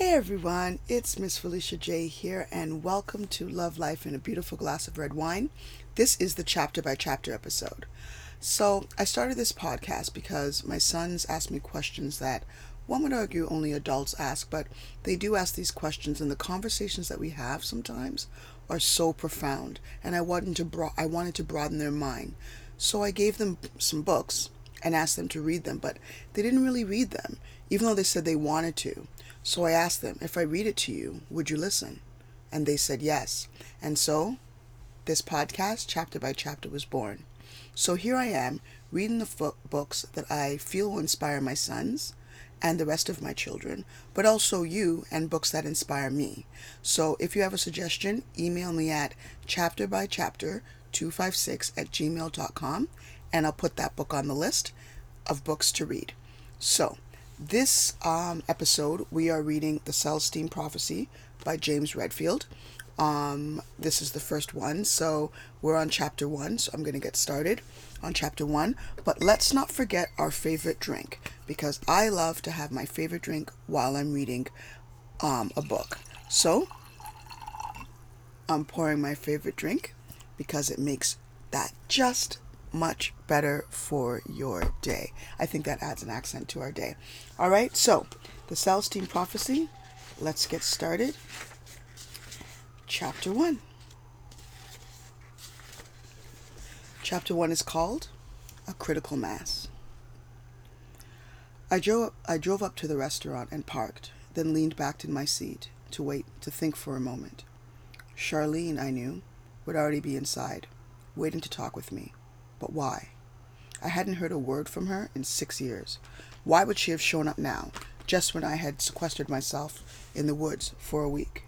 Hey everyone, it's Miss Felicia J here, and welcome to Love Life in a Beautiful Glass of Red Wine. This is the chapter by chapter episode. So, I started this podcast because my sons asked me questions that one would argue only adults ask, but they do ask these questions, and the conversations that we have sometimes are so profound, and I wanted to bro- I wanted to broaden their mind. So I gave them some books and asked them to read them, but they didn't really read them, even though they said they wanted to. So I asked them, if I read it to you, would you listen? And they said yes. And so this podcast, chapter by chapter, was born. So here I am reading the fo- books that I feel will inspire my sons and the rest of my children, but also you and books that inspire me. So if you have a suggestion, email me at chapterbychapter256 at gmail.com and I'll put that book on the list of books to read. So, this um, episode, we are reading The Celestine Prophecy by James Redfield. Um, this is the first one, so we're on chapter one, so I'm going to get started on chapter one. But let's not forget our favorite drink, because I love to have my favorite drink while I'm reading um, a book. So, I'm pouring my favorite drink because it makes that just much better for your day. I think that adds an accent to our day. All right, so the Celestine Prophecy, let's get started. Chapter 1. Chapter 1 is called A Critical Mass. I drove, I drove up to the restaurant and parked, then leaned back in my seat to wait, to think for a moment. Charlene, I knew, would already be inside, waiting to talk with me. But why? I hadn't heard a word from her in six years. Why would she have shown up now, just when I had sequestered myself in the woods for a week?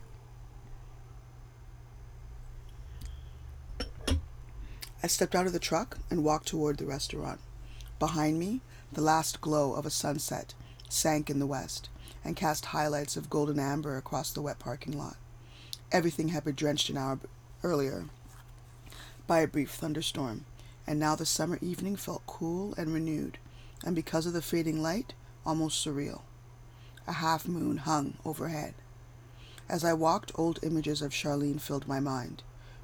I stepped out of the truck and walked toward the restaurant. Behind me, the last glow of a sunset sank in the west and cast highlights of golden amber across the wet parking lot. Everything had been drenched an hour earlier by a brief thunderstorm and now the summer evening felt cool and renewed, and because of the fading light, almost surreal. A half moon hung overhead. As I walked, old images of Charlene filled my mind.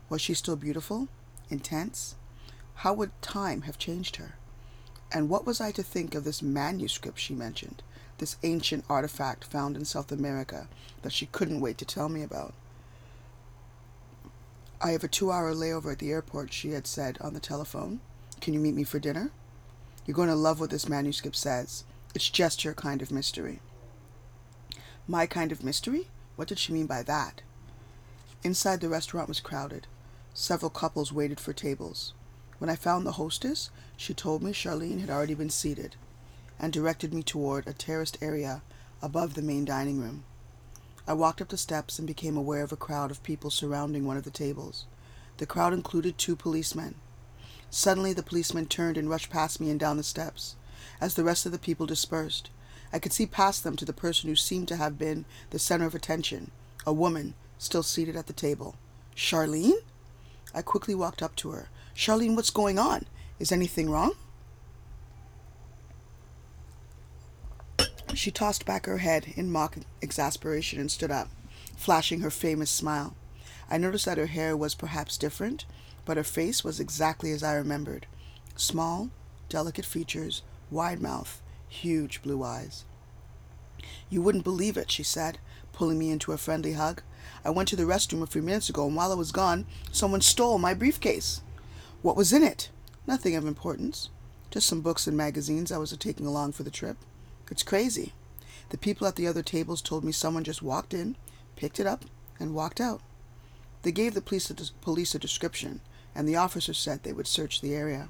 Was she still beautiful? Intense? How would time have changed her? And what was I to think of this manuscript she mentioned, this ancient artifact found in South America that she couldn't wait to tell me about? I have a two hour layover at the airport, she had said on the telephone. Can you meet me for dinner? You're going to love what this manuscript says. It's just your kind of mystery. My kind of mystery? What did she mean by that? Inside the restaurant was crowded. Several couples waited for tables. When I found the hostess, she told me Charlene had already been seated and directed me toward a terraced area above the main dining room. I walked up the steps and became aware of a crowd of people surrounding one of the tables. The crowd included two policemen. Suddenly, the policeman turned and rushed past me and down the steps. As the rest of the people dispersed, I could see past them to the person who seemed to have been the center of attention, a woman still seated at the table. Charlene? I quickly walked up to her. Charlene, what's going on? Is anything wrong? She tossed back her head in mock exasperation and stood up, flashing her famous smile. I noticed that her hair was perhaps different, but her face was exactly as I remembered small, delicate features, wide mouth, huge blue eyes. You wouldn't believe it, she said, pulling me into a friendly hug. I went to the restroom a few minutes ago, and while I was gone, someone stole my briefcase. What was in it? Nothing of importance. Just some books and magazines I was taking along for the trip. It's crazy. The people at the other tables told me someone just walked in, picked it up, and walked out. They gave the police a, police a description, and the officer said they would search the area.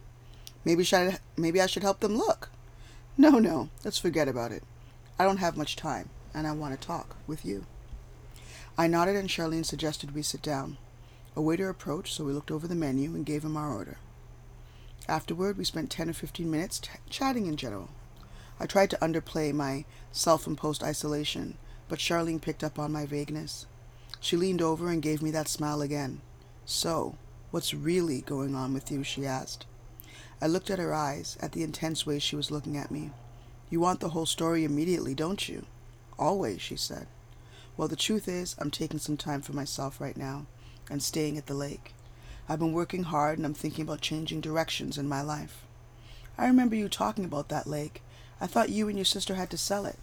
Maybe, should, maybe I should help them look. No, no, let's forget about it. I don't have much time, and I want to talk with you. I nodded, and Charlene suggested we sit down. A waiter approached, so we looked over the menu and gave him our order. Afterward, we spent 10 or 15 minutes t- chatting in general. I tried to underplay my self imposed isolation, but Charlene picked up on my vagueness. She leaned over and gave me that smile again. So, what's really going on with you? she asked. I looked at her eyes, at the intense way she was looking at me. You want the whole story immediately, don't you? Always, she said. Well, the truth is, I'm taking some time for myself right now and staying at the lake. I've been working hard and I'm thinking about changing directions in my life. I remember you talking about that lake. I thought you and your sister had to sell it.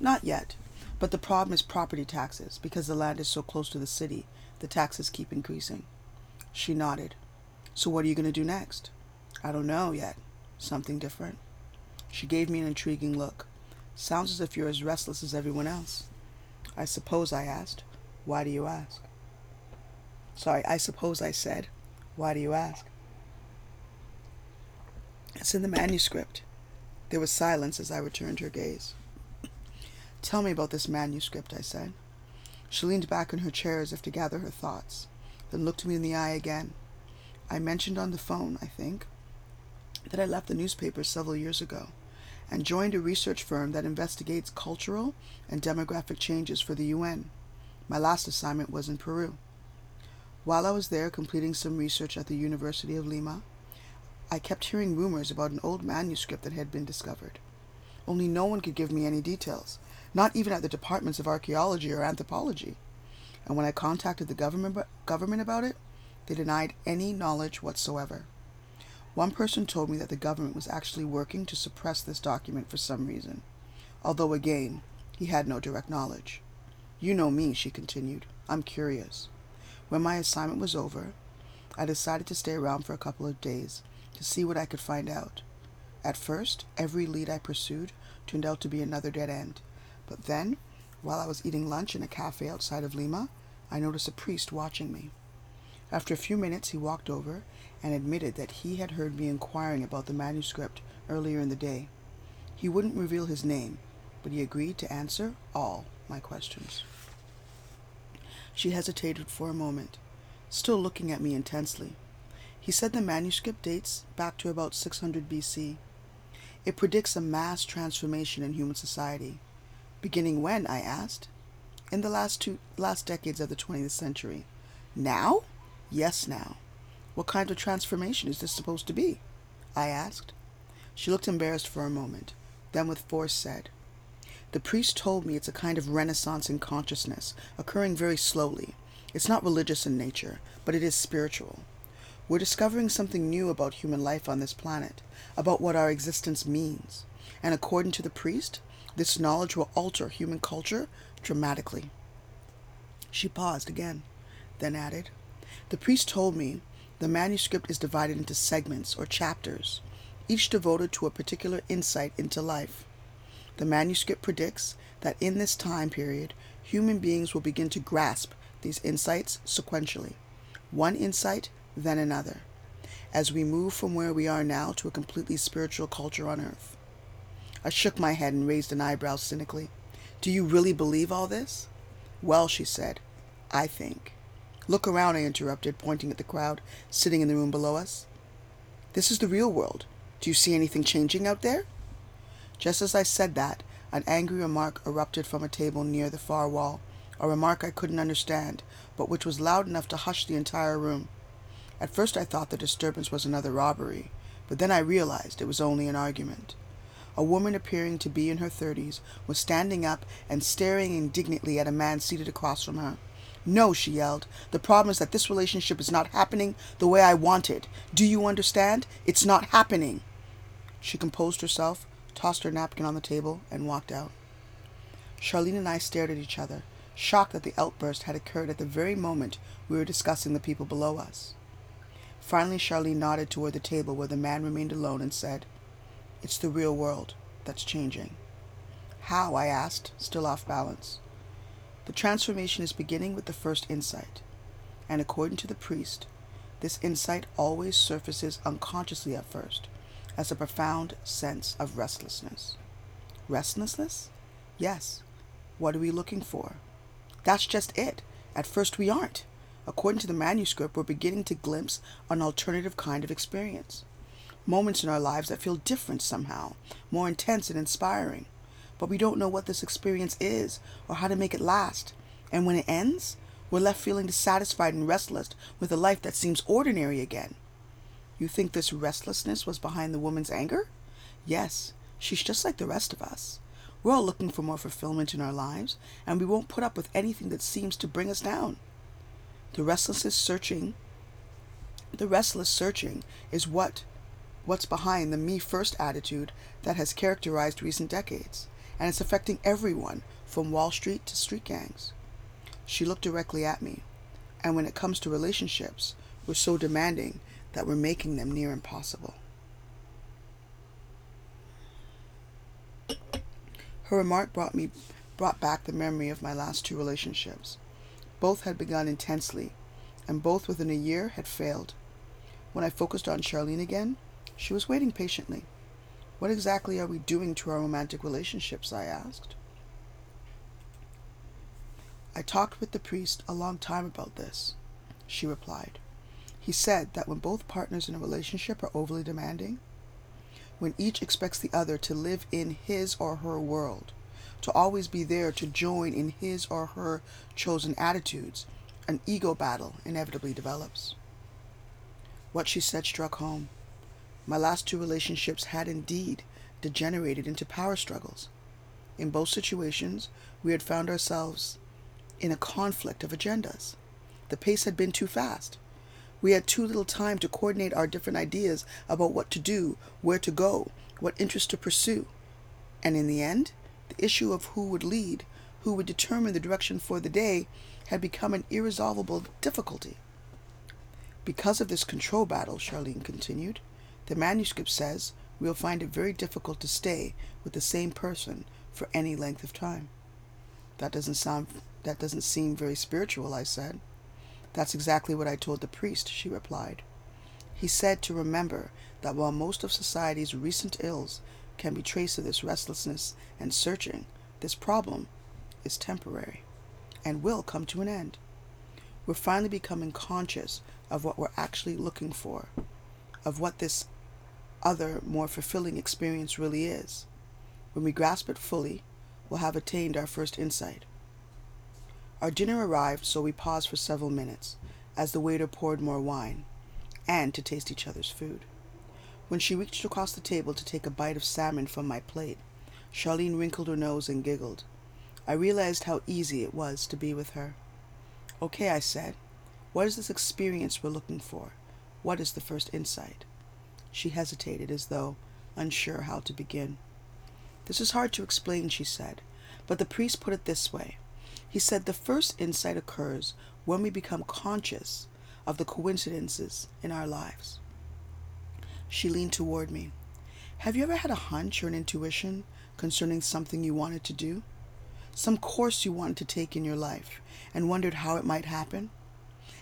Not yet, but the problem is property taxes. Because the land is so close to the city, the taxes keep increasing. She nodded. So what are you going to do next? I don't know yet. Something different. She gave me an intriguing look. Sounds as if you're as restless as everyone else. I suppose I asked. Why do you ask? Sorry, I suppose I said. Why do you ask? It's in the manuscript. There was silence as I returned her gaze. Tell me about this manuscript, I said. She leaned back in her chair as if to gather her thoughts, then looked me in the eye again. I mentioned on the phone, I think, that I left the newspaper several years ago and joined a research firm that investigates cultural and demographic changes for the UN. My last assignment was in Peru. While I was there completing some research at the University of Lima, I kept hearing rumors about an old manuscript that had been discovered. Only no one could give me any details, not even at the departments of archaeology or anthropology. And when I contacted the government, government about it, they denied any knowledge whatsoever. One person told me that the government was actually working to suppress this document for some reason, although again, he had no direct knowledge. You know me, she continued. I'm curious. When my assignment was over, I decided to stay around for a couple of days to see what I could find out. At first, every lead I pursued turned out to be another dead end. But then, while I was eating lunch in a cafe outside of Lima, I noticed a priest watching me. After a few minutes, he walked over and admitted that he had heard me inquiring about the manuscript earlier in the day. He wouldn't reveal his name, but he agreed to answer all my questions. She hesitated for a moment, still looking at me intensely. He said the manuscript dates back to about 600 BC. It predicts a mass transformation in human society. Beginning when? I asked. In the last two last decades of the 20th century. Now? Yes, now. What kind of transformation is this supposed to be? I asked. She looked embarrassed for a moment, then with force said, The priest told me it's a kind of renaissance in consciousness, occurring very slowly. It's not religious in nature, but it is spiritual. We're discovering something new about human life on this planet, about what our existence means. And according to the priest, this knowledge will alter human culture dramatically. She paused again, then added, the priest told me the manuscript is divided into segments or chapters, each devoted to a particular insight into life. The manuscript predicts that in this time period, human beings will begin to grasp these insights sequentially, one insight, then another, as we move from where we are now to a completely spiritual culture on earth. I shook my head and raised an eyebrow cynically. Do you really believe all this? Well, she said, I think. Look around, I interrupted, pointing at the crowd sitting in the room below us. This is the real world. Do you see anything changing out there? Just as I said that, an angry remark erupted from a table near the far wall, a remark I couldn't understand, but which was loud enough to hush the entire room. At first I thought the disturbance was another robbery, but then I realized it was only an argument. A woman appearing to be in her thirties was standing up and staring indignantly at a man seated across from her. No, she yelled. The problem is that this relationship is not happening the way I want it. Do you understand? It's not happening. She composed herself, tossed her napkin on the table, and walked out. Charlene and I stared at each other, shocked that the outburst had occurred at the very moment we were discussing the people below us. Finally, Charlene nodded toward the table where the man remained alone and said, It's the real world that's changing. How? I asked, still off balance. The transformation is beginning with the first insight, and according to the priest, this insight always surfaces unconsciously at first as a profound sense of restlessness. Restlessness? Yes. What are we looking for? That's just it. At first, we aren't. According to the manuscript, we're beginning to glimpse an alternative kind of experience. Moments in our lives that feel different somehow, more intense and inspiring but we don't know what this experience is or how to make it last. And when it ends, we're left feeling dissatisfied and restless with a life that seems ordinary again. You think this restlessness was behind the woman's anger? Yes, she's just like the rest of us. We're all looking for more fulfillment in our lives, and we won't put up with anything that seems to bring us down. The restless searching, the restless searching is what what's behind the me first attitude that has characterized recent decades, and it's affecting everyone from Wall Street to street gangs. She looked directly at me, and when it comes to relationships, we're so demanding that we're making them near impossible. Her remark brought me brought back the memory of my last two relationships. Both had begun intensely, and both within a year had failed. When I focused on Charlene again, she was waiting patiently. What exactly are we doing to our romantic relationships? I asked. I talked with the priest a long time about this, she replied. He said that when both partners in a relationship are overly demanding, when each expects the other to live in his or her world, to always be there to join in his or her chosen attitudes, an ego battle inevitably develops. What she said struck home. My last two relationships had indeed degenerated into power struggles. In both situations, we had found ourselves in a conflict of agendas. The pace had been too fast. We had too little time to coordinate our different ideas about what to do, where to go, what interests to pursue. And in the end, the issue of who would lead, who would determine the direction for the day, had become an irresolvable difficulty. Because of this control battle, Charlene continued, the manuscript says we'll find it very difficult to stay with the same person for any length of time. That doesn't sound that doesn't seem very spiritual, I said. That's exactly what I told the priest, she replied. He said to remember that while most of society's recent ills can be traced to this restlessness and searching, this problem is temporary and will come to an end. We're finally becoming conscious of what we're actually looking for, of what this other, more fulfilling experience really is. When we grasp it fully, we'll have attained our first insight. Our dinner arrived, so we paused for several minutes as the waiter poured more wine, and to taste each other's food. When she reached across the table to take a bite of salmon from my plate, Charlene wrinkled her nose and giggled. I realized how easy it was to be with her. Okay, I said. What is this experience we're looking for? What is the first insight? She hesitated as though unsure how to begin. This is hard to explain, she said, but the priest put it this way he said the first insight occurs when we become conscious of the coincidences in our lives. She leaned toward me. Have you ever had a hunch or an intuition concerning something you wanted to do? Some course you wanted to take in your life and wondered how it might happen?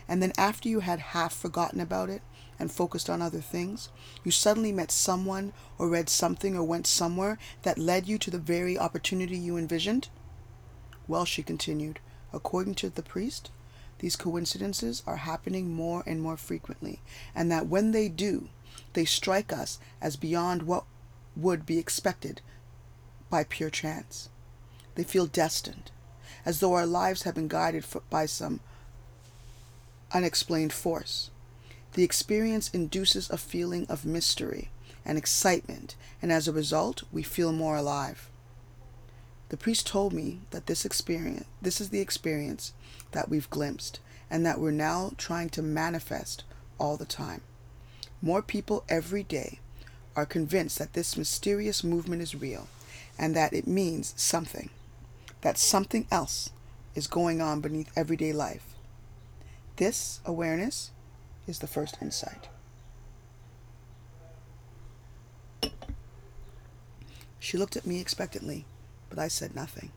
And then, after you had half forgotten about it and focused on other things, you suddenly met someone or read something or went somewhere that led you to the very opportunity you envisioned? Well, she continued, according to the priest, these coincidences are happening more and more frequently, and that when they do, they strike us as beyond what would be expected by pure chance. They feel destined, as though our lives have been guided by some unexplained force. The experience induces a feeling of mystery and excitement, and as a result, we feel more alive. The priest told me that this experience, this is the experience that we've glimpsed and that we're now trying to manifest all the time. More people every day are convinced that this mysterious movement is real and that it means something, that something else is going on beneath everyday life. This awareness is the first insight. She looked at me expectantly but I said nothing.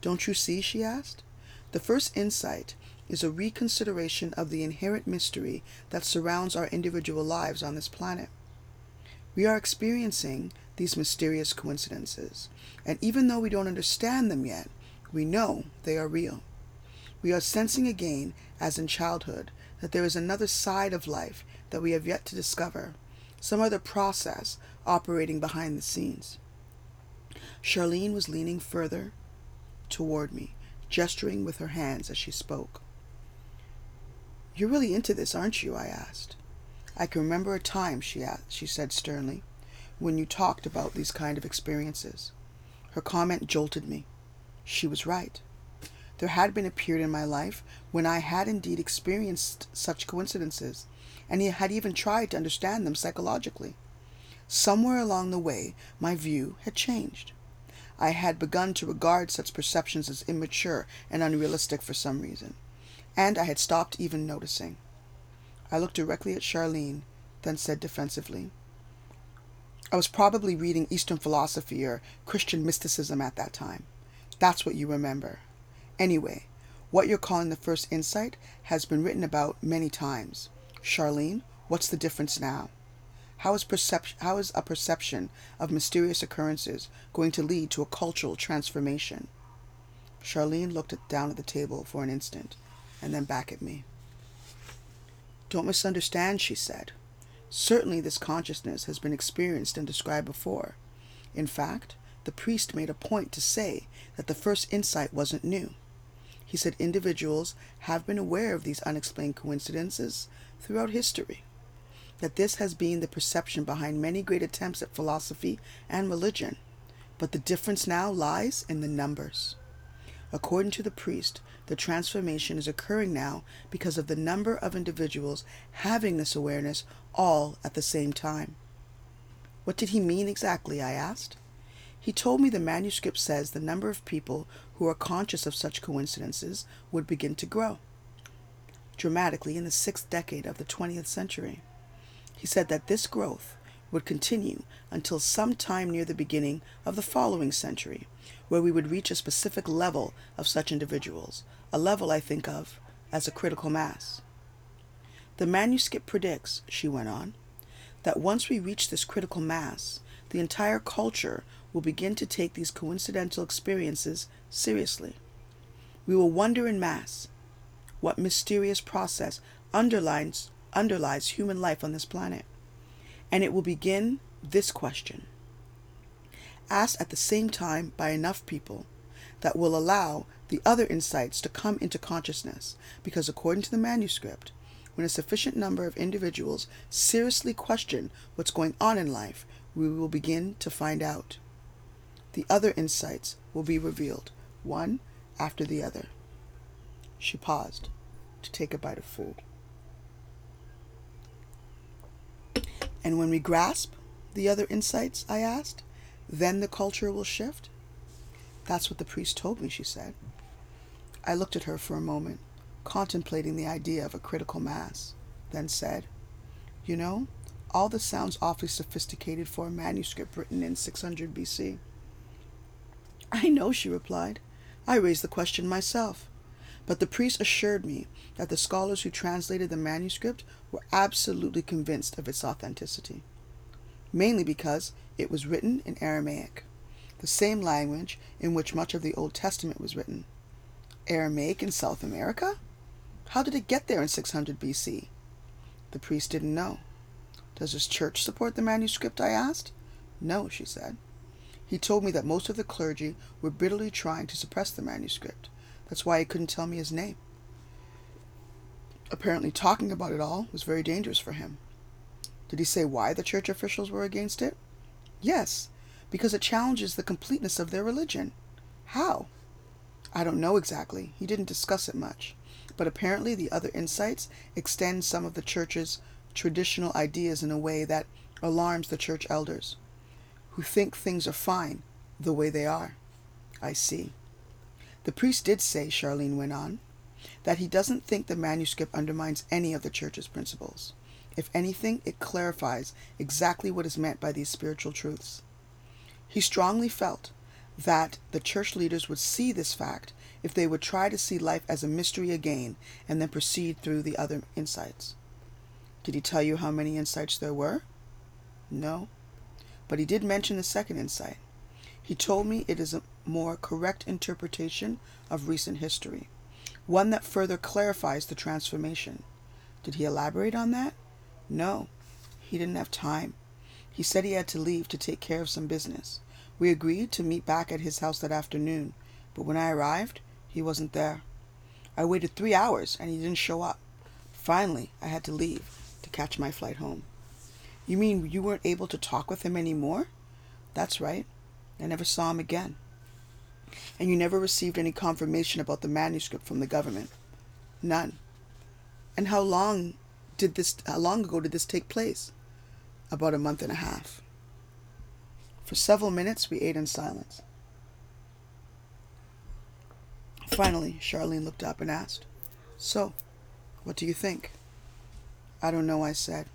Don't you see? she asked. The first insight is a reconsideration of the inherent mystery that surrounds our individual lives on this planet. We are experiencing these mysterious coincidences, and even though we don't understand them yet, we know they are real. We are sensing again, as in childhood, that there is another side of life that we have yet to discover, some other process operating behind the scenes. Charlene was leaning further toward me, gesturing with her hands as she spoke. You're really into this, aren't you? I asked. I can remember a time, she, asked, she said sternly, when you talked about these kind of experiences. Her comment jolted me. She was right. There had been a period in my life when I had indeed experienced such coincidences, and had even tried to understand them psychologically. Somewhere along the way, my view had changed. I had begun to regard such perceptions as immature and unrealistic for some reason, and I had stopped even noticing. I looked directly at Charlene, then said defensively, I was probably reading Eastern philosophy or Christian mysticism at that time. That's what you remember. Anyway, what you're calling the first insight has been written about many times. Charlene, what's the difference now? How is, perception, how is a perception of mysterious occurrences going to lead to a cultural transformation? Charlene looked at, down at the table for an instant and then back at me. Don't misunderstand, she said. Certainly, this consciousness has been experienced and described before. In fact, the priest made a point to say that the first insight wasn't new. He said individuals have been aware of these unexplained coincidences throughout history, that this has been the perception behind many great attempts at philosophy and religion, but the difference now lies in the numbers. According to the priest, the transformation is occurring now because of the number of individuals having this awareness all at the same time. What did he mean exactly? I asked. He told me the manuscript says the number of people who are conscious of such coincidences would begin to grow dramatically in the sixth decade of the 20th century. He said that this growth would continue until sometime near the beginning of the following century, where we would reach a specific level of such individuals, a level I think of as a critical mass. The manuscript predicts, she went on, that once we reach this critical mass, the entire culture will begin to take these coincidental experiences seriously. We will wonder in mass what mysterious process underlines, underlies human life on this planet. And it will begin this question asked at the same time by enough people that will allow the other insights to come into consciousness, because according to the manuscript, when a sufficient number of individuals seriously question what's going on in life, we will begin to find out. The other insights will be revealed, one after the other. She paused to take a bite of food. And when we grasp the other insights, I asked, then the culture will shift? That's what the priest told me, she said. I looked at her for a moment, contemplating the idea of a critical mass, then said, You know, all this sounds awfully sophisticated for a manuscript written in 600 BC. I know, she replied. I raised the question myself. But the priest assured me that the scholars who translated the manuscript were absolutely convinced of its authenticity, mainly because it was written in Aramaic, the same language in which much of the Old Testament was written. Aramaic in South America? How did it get there in 600 BC? The priest didn't know. Does his church support the manuscript? I asked. No, she said. He told me that most of the clergy were bitterly trying to suppress the manuscript. That's why he couldn't tell me his name. Apparently, talking about it all was very dangerous for him. Did he say why the church officials were against it? Yes, because it challenges the completeness of their religion. How? I don't know exactly. He didn't discuss it much. But apparently, the other insights extend some of the church's traditional ideas in a way that alarms the church elders, who think things are fine the way they are. I see. The priest did say, Charlene went on, that he doesn't think the manuscript undermines any of the church's principles. If anything, it clarifies exactly what is meant by these spiritual truths. He strongly felt that the church leaders would see this fact if they would try to see life as a mystery again and then proceed through the other insights. Did he tell you how many insights there were? No. But he did mention the second insight. He told me it is a more correct interpretation of recent history, one that further clarifies the transformation. Did he elaborate on that? No, he didn't have time. He said he had to leave to take care of some business. We agreed to meet back at his house that afternoon, but when I arrived, he wasn't there. I waited three hours and he didn't show up. Finally, I had to leave to catch my flight home. You mean you weren't able to talk with him anymore? That's right. I never saw him again. And you never received any confirmation about the manuscript from the government? None. And how long did this how long ago did this take place? About a month and a half. For several minutes we ate in silence. Finally, Charlene looked up and asked, So, what do you think? I don't know, I said.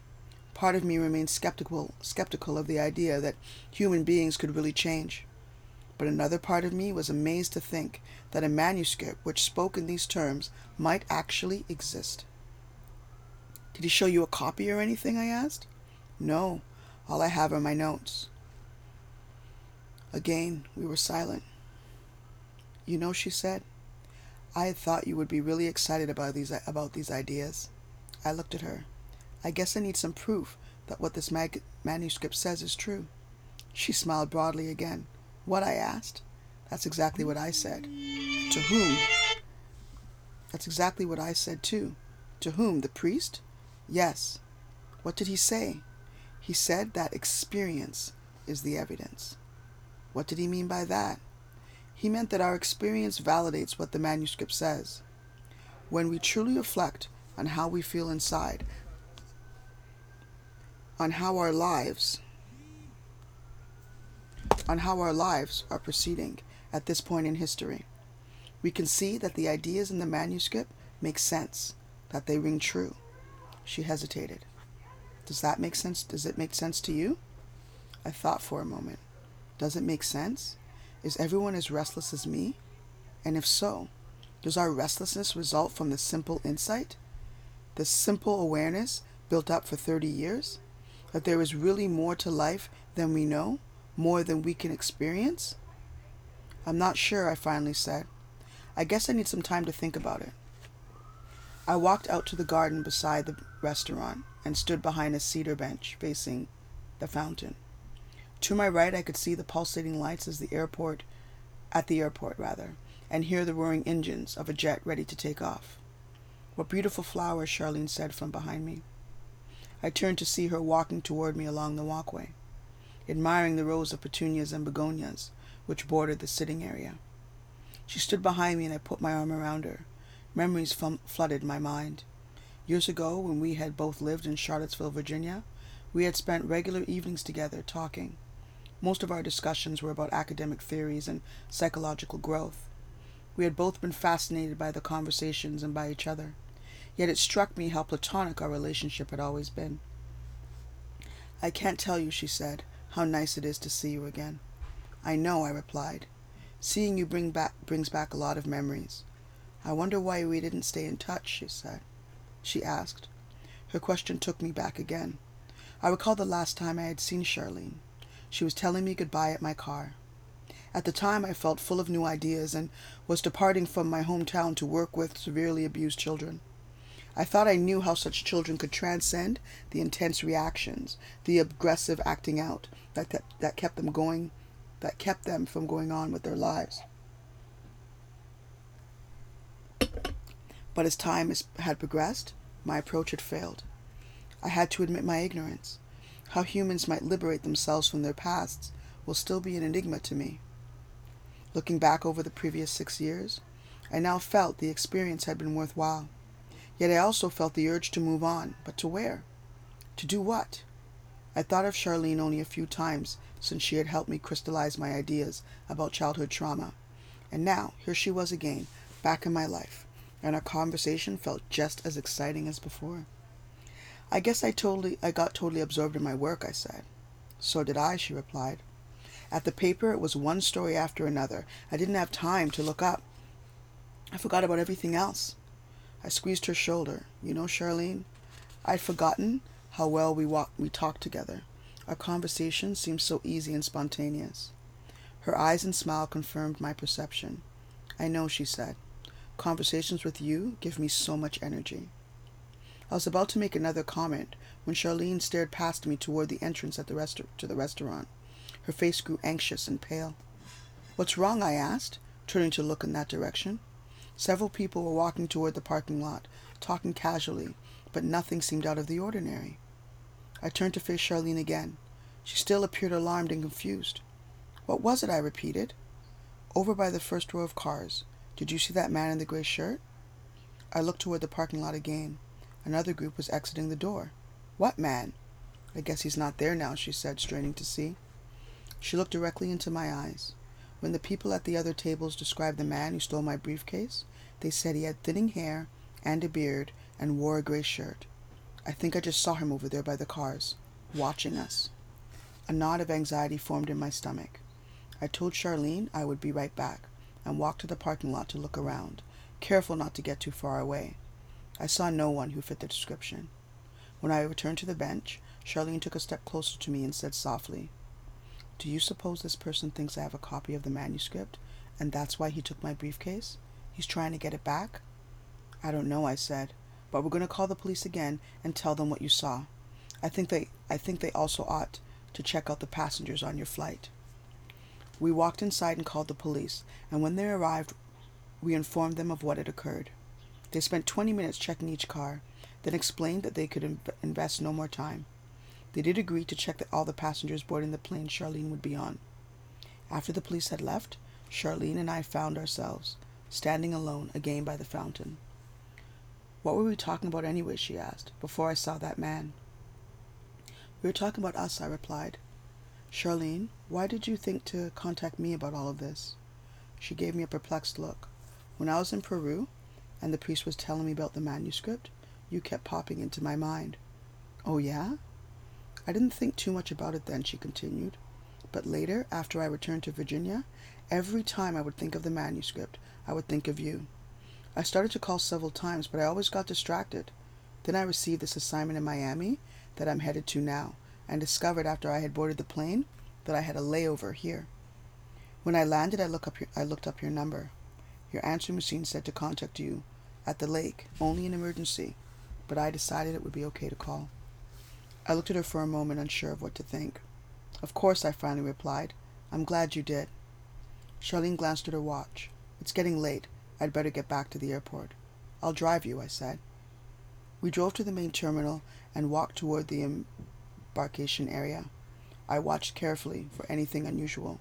Part of me remains skeptical skeptical of the idea that human beings could really change. But another part of me was amazed to think that a manuscript which spoke in these terms might actually exist. Did he show you a copy or anything? I asked. No, all I have are my notes. Again, we were silent. You know, she said, I had thought you would be really excited about these about these ideas. I looked at her. I guess I need some proof that what this mag- manuscript says is true. She smiled broadly again. What I asked? That's exactly what I said. To whom? That's exactly what I said too. To whom? The priest? Yes. What did he say? He said that experience is the evidence. What did he mean by that? He meant that our experience validates what the manuscript says. When we truly reflect on how we feel inside, on how our lives on how our lives are proceeding at this point in history. We can see that the ideas in the manuscript make sense, that they ring true. She hesitated. Does that make sense? Does it make sense to you? I thought for a moment. Does it make sense? Is everyone as restless as me? And if so, does our restlessness result from the simple insight, the simple awareness built up for 30 years, that there is really more to life than we know, more than we can experience? I'm not sure, I finally said. I guess I need some time to think about it. I walked out to the garden beside the restaurant and stood behind a cedar bench facing the fountain. To my right, I could see the pulsating lights as the airport, at the airport rather, and hear the roaring engines of a jet ready to take off. What beautiful flowers, Charlene said from behind me. I turned to see her walking toward me along the walkway, admiring the rows of petunias and begonias which bordered the sitting area. She stood behind me and I put my arm around her. Memories flooded my mind. Years ago, when we had both lived in Charlottesville, Virginia, we had spent regular evenings together talking. Most of our discussions were about academic theories and psychological growth. We had both been fascinated by the conversations and by each other. Yet it struck me how platonic our relationship had always been. I can't tell you, she said, how nice it is to see you again. I know, I replied. Seeing you bring back, brings back a lot of memories. I wonder why we didn't stay in touch, she said. She asked. Her question took me back again. I recalled the last time I had seen Charlene. She was telling me goodbye at my car. At the time, I felt full of new ideas and was departing from my hometown to work with severely abused children. I thought I knew how such children could transcend the intense reactions, the aggressive acting out that, that, that kept them going, that kept them from going on with their lives. But as time had progressed, my approach had failed. I had to admit my ignorance. How humans might liberate themselves from their pasts will still be an enigma to me. Looking back over the previous six years, I now felt the experience had been worthwhile. Yet I also felt the urge to move on, but to where? To do what? I thought of Charlene only a few times since she had helped me crystallize my ideas about childhood trauma. And now, here she was again, back in my life, and our conversation felt just as exciting as before. I guess I totally I got totally absorbed in my work, I said. So did I, she replied. At the paper it was one story after another. I didn't have time to look up. I forgot about everything else. I squeezed her shoulder. You know, Charlene, I'd forgotten how well we walked we talked together. Our conversation seemed so easy and spontaneous. Her eyes and smile confirmed my perception. I know, she said. Conversations with you give me so much energy. I was about to make another comment when Charlene stared past me toward the entrance at the resta- to the restaurant. Her face grew anxious and pale. What's wrong? I asked, turning to look in that direction. Several people were walking toward the parking lot, talking casually, but nothing seemed out of the ordinary. I turned to face Charlene again. She still appeared alarmed and confused. What was it? I repeated. Over by the first row of cars. Did you see that man in the gray shirt? I looked toward the parking lot again. Another group was exiting the door. What man? I guess he's not there now, she said, straining to see. She looked directly into my eyes. When the people at the other tables described the man who stole my briefcase, they said he had thinning hair and a beard and wore a gray shirt. I think I just saw him over there by the cars, watching us. A knot of anxiety formed in my stomach. I told Charlene I would be right back and walked to the parking lot to look around, careful not to get too far away. I saw no one who fit the description. When I returned to the bench, Charlene took a step closer to me and said softly, Do you suppose this person thinks I have a copy of the manuscript, and that's why he took my briefcase? He's trying to get it back? I don't know, I said, but we're going to call the police again and tell them what you saw. I think they I think they also ought to check out the passengers on your flight. We walked inside and called the police, and when they arrived, we informed them of what had occurred. They spent 20 minutes checking each car, then explained that they could invest no more time. They did agree to check that all the passengers boarding the plane Charlene would be on. After the police had left, Charlene and I found ourselves standing alone again by the fountain. What were we talking about anyway? she asked, before I saw that man. We were talking about us, I replied. Charlene, why did you think to contact me about all of this? She gave me a perplexed look. When I was in Peru and the priest was telling me about the manuscript, you kept popping into my mind. Oh, yeah? I didn't think too much about it then, she continued. But later, after I returned to Virginia, every time I would think of the manuscript, I would think of you. I started to call several times, but I always got distracted. Then I received this assignment in Miami that I'm headed to now and discovered after I had boarded the plane that I had a layover here. When I landed, I, look up your, I looked up your number. Your answering machine said to contact you at the lake, only in emergency, but I decided it would be okay to call. I looked at her for a moment, unsure of what to think. Of course, I finally replied. I'm glad you did. Charlene glanced at her watch. It's getting late. I'd better get back to the airport. I'll drive you, I said. We drove to the main terminal and walked toward the embarkation area. I watched carefully for anything unusual.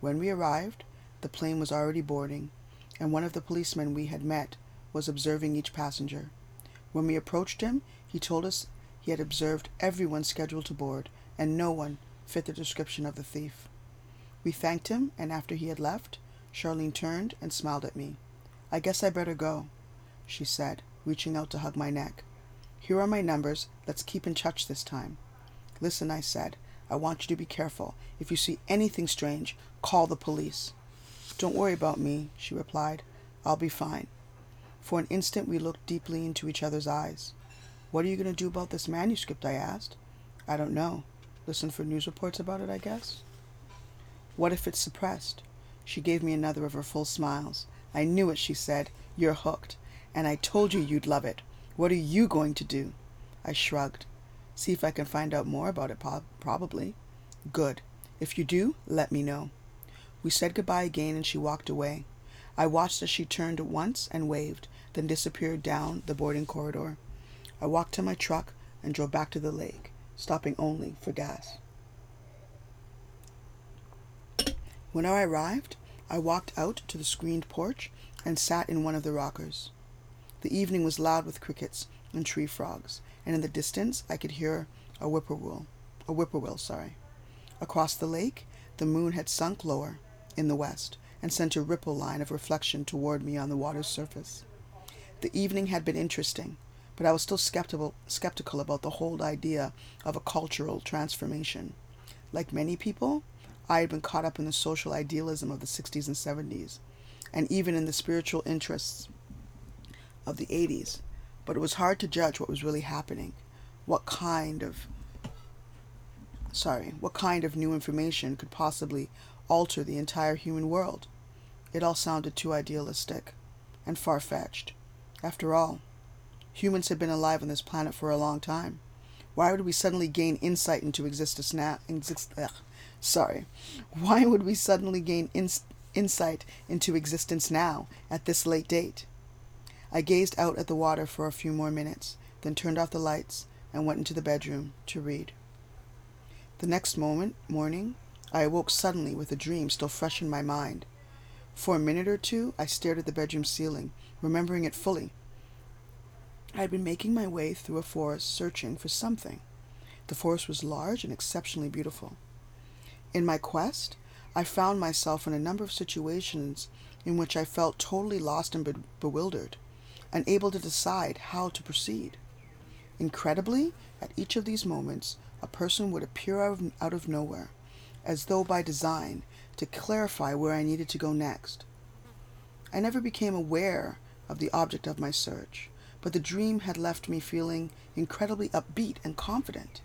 When we arrived, the plane was already boarding, and one of the policemen we had met was observing each passenger. When we approached him, he told us he had observed everyone scheduled to board, and no one fit the description of the thief. We thanked him, and after he had left, Charlene turned and smiled at me. I guess I better go, she said, reaching out to hug my neck. Here are my numbers. Let's keep in touch this time. Listen, I said. I want you to be careful. If you see anything strange, call the police. Don't worry about me, she replied. I'll be fine. For an instant, we looked deeply into each other's eyes. What are you going to do about this manuscript? I asked. I don't know. Listen for news reports about it, I guess. What if it's suppressed? She gave me another of her full smiles. I knew it, she said. You're hooked. And I told you you'd love it. What are you going to do? I shrugged. See if I can find out more about it, probably. Good. If you do, let me know. We said goodbye again and she walked away. I watched as she turned once and waved, then disappeared down the boarding corridor. I walked to my truck and drove back to the lake, stopping only for gas. When I arrived, I walked out to the screened porch and sat in one of the rockers. The evening was loud with crickets and tree frogs, and in the distance I could hear a whippoorwill. A whippoorwill, sorry. Across the lake, the moon had sunk lower in the west and sent a ripple line of reflection toward me on the water's surface. The evening had been interesting, but I was still skeptical, skeptical about the whole idea of a cultural transformation. Like many people, I had been caught up in the social idealism of the 60s and 70s, and even in the spiritual interests of the 80s, but it was hard to judge what was really happening, what kind of sorry, what kind of new information could possibly alter the entire human world. It all sounded too idealistic and far fetched. After all, humans had been alive on this planet for a long time. Why would we suddenly gain insight into existence now? Exist, ugh, sorry. Why would we suddenly gain in, insight into existence now at this late date? I gazed out at the water for a few more minutes, then turned off the lights and went into the bedroom to read. The next moment, morning, I awoke suddenly with a dream still fresh in my mind. For a minute or two, I stared at the bedroom ceiling, remembering it fully. I had been making my way through a forest searching for something. The forest was large and exceptionally beautiful. In my quest, I found myself in a number of situations in which I felt totally lost and be- bewildered, unable to decide how to proceed. Incredibly, at each of these moments, a person would appear out of, out of nowhere, as though by design, to clarify where I needed to go next. I never became aware of the object of my search, but the dream had left me feeling incredibly upbeat and confident.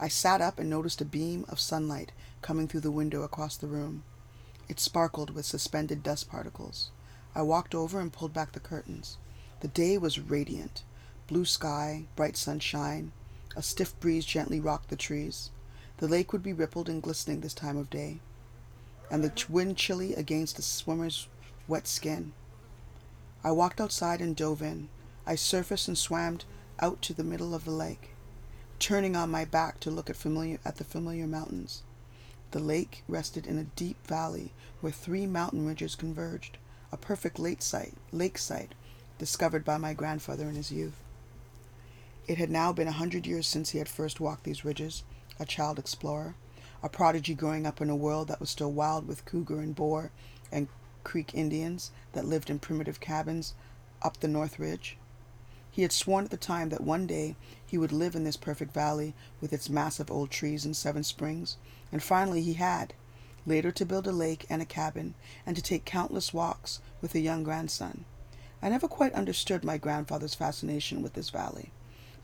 I sat up and noticed a beam of sunlight coming through the window across the room. It sparkled with suspended dust particles. I walked over and pulled back the curtains. The day was radiant blue sky, bright sunshine. A stiff breeze gently rocked the trees. The lake would be rippled and glistening this time of day, and the wind chilly against the swimmer's wet skin. I walked outside and dove in. I surfaced and swam out to the middle of the lake, turning on my back to look at familiar at the familiar mountains. The lake rested in a deep valley where three mountain ridges converged, a perfect lake site, lake site discovered by my grandfather in his youth. It had now been a hundred years since he had first walked these ridges, a child explorer, a prodigy growing up in a world that was still wild with cougar and boar and Creek Indians that lived in primitive cabins up the North Ridge. He had sworn at the time that one day he would live in this perfect valley with its massive old trees and seven springs, and finally he had, later to build a lake and a cabin, and to take countless walks with a young grandson. I never quite understood my grandfather's fascination with this valley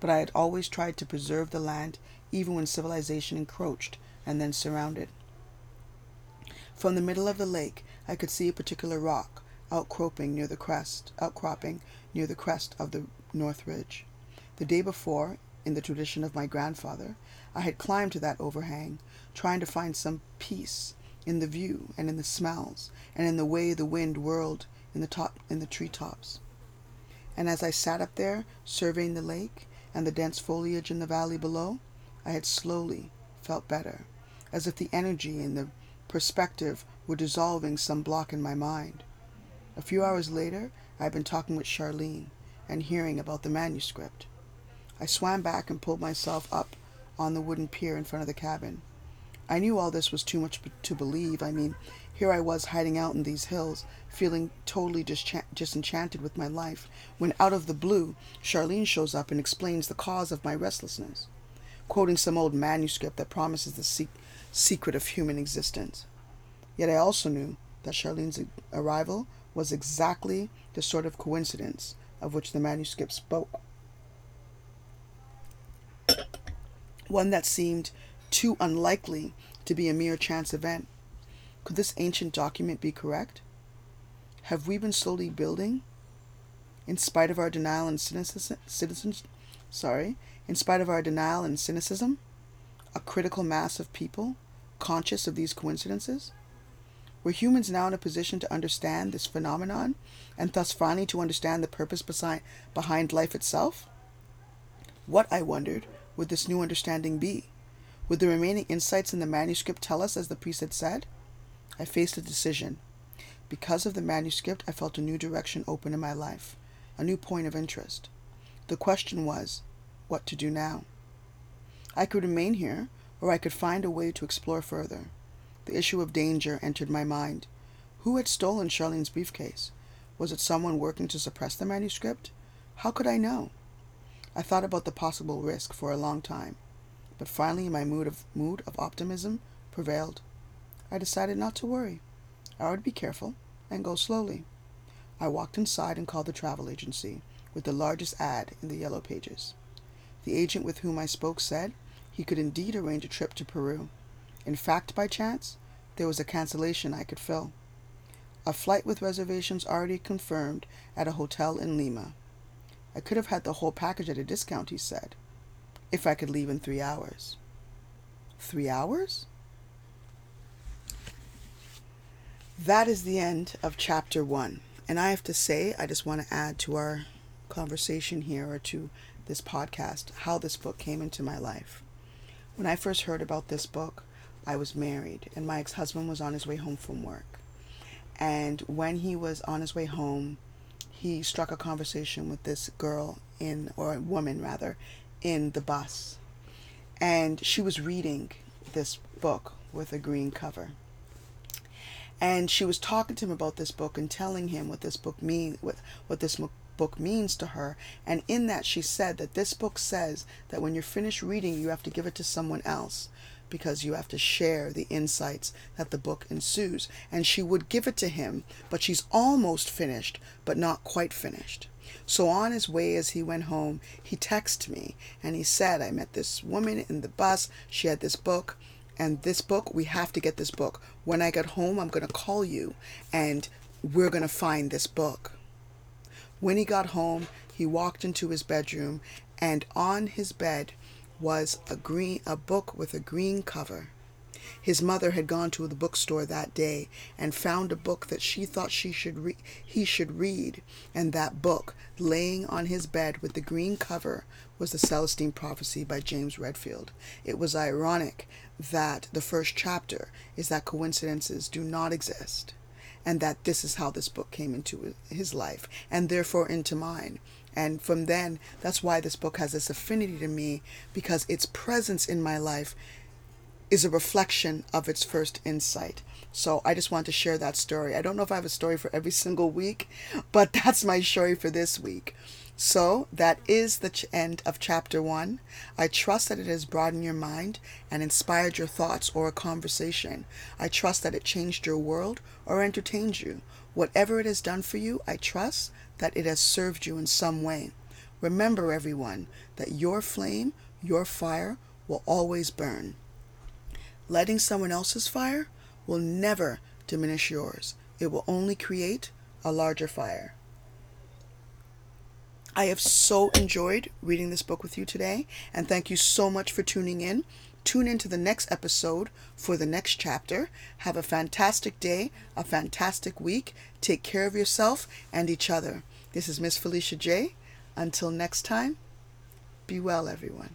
but I had always tried to preserve the land even when civilization encroached and then surrounded. From the middle of the lake, I could see a particular rock outcropping near the crest, outcropping near the crest of the North Ridge. The day before, in the tradition of my grandfather, I had climbed to that overhang, trying to find some peace in the view and in the smells and in the way the wind whirled in the top in the treetops. And as I sat up there surveying the lake, and the dense foliage in the valley below, I had slowly felt better, as if the energy and the perspective were dissolving some block in my mind. A few hours later, I had been talking with Charlene and hearing about the manuscript. I swam back and pulled myself up on the wooden pier in front of the cabin. I knew all this was too much to believe. I mean, here I was hiding out in these hills, feeling totally disenchanted with my life, when out of the blue, Charlene shows up and explains the cause of my restlessness, quoting some old manuscript that promises the se- secret of human existence. Yet I also knew that Charlene's arrival was exactly the sort of coincidence of which the manuscript spoke. One that seemed too unlikely to be a mere chance event could this ancient document be correct? Have we been slowly building, in spite of our denial and cynicism, sorry, in spite of our denial and cynicism, a critical mass of people conscious of these coincidences? Were humans now in a position to understand this phenomenon and thus finally to understand the purpose beside, behind life itself? What, I wondered, would this new understanding be? Would the remaining insights in the manuscript tell us as the priest had said? I faced a decision. Because of the manuscript, I felt a new direction open in my life, a new point of interest. The question was, what to do now? I could remain here, or I could find a way to explore further. The issue of danger entered my mind. Who had stolen Charlene's briefcase? Was it someone working to suppress the manuscript? How could I know? I thought about the possible risk for a long time, but finally my mood of mood of optimism prevailed. I decided not to worry. I would be careful and go slowly. I walked inside and called the travel agency with the largest ad in the yellow pages. The agent with whom I spoke said he could indeed arrange a trip to Peru. In fact, by chance, there was a cancellation I could fill. A flight with reservations already confirmed at a hotel in Lima. I could have had the whole package at a discount, he said, if I could leave in three hours. Three hours? That is the end of chapter one. And I have to say, I just want to add to our conversation here or to this podcast how this book came into my life. When I first heard about this book, I was married and my ex husband was on his way home from work. And when he was on his way home, he struck a conversation with this girl in, or woman rather, in the bus. And she was reading this book with a green cover. And she was talking to him about this book and telling him what this book means, what, what this book means to her. And in that, she said that this book says that when you're finished reading, you have to give it to someone else because you have to share the insights that the book ensues. And she would give it to him, but she's almost finished, but not quite finished. So on his way as he went home, he texted me and he said, I met this woman in the bus. She had this book and this book, we have to get this book. When I get home, I'm going to call you and we're going to find this book. When he got home, he walked into his bedroom and on his bed was a green a book with a green cover. His mother had gone to the bookstore that day and found a book that she thought she should re- he should read, and that book, laying on his bed with the green cover, was the Celestine Prophecy by James Redfield. It was ironic that the first chapter is that coincidences do not exist, and that this is how this book came into his life, and therefore into mine. And from then, that's why this book has this affinity to me, because its presence in my life is a reflection of its first insight. So I just want to share that story. I don't know if I have a story for every single week, but that's my story for this week. So that is the ch- end of chapter one. I trust that it has broadened your mind and inspired your thoughts or a conversation. I trust that it changed your world or entertained you. Whatever it has done for you, I trust that it has served you in some way. Remember, everyone, that your flame, your fire, will always burn. Letting someone else's fire will never diminish yours, it will only create a larger fire. I have so enjoyed reading this book with you today, and thank you so much for tuning in. Tune into the next episode for the next chapter. Have a fantastic day, a fantastic week. Take care of yourself and each other. This is Miss Felicia J. Until next time, be well, everyone.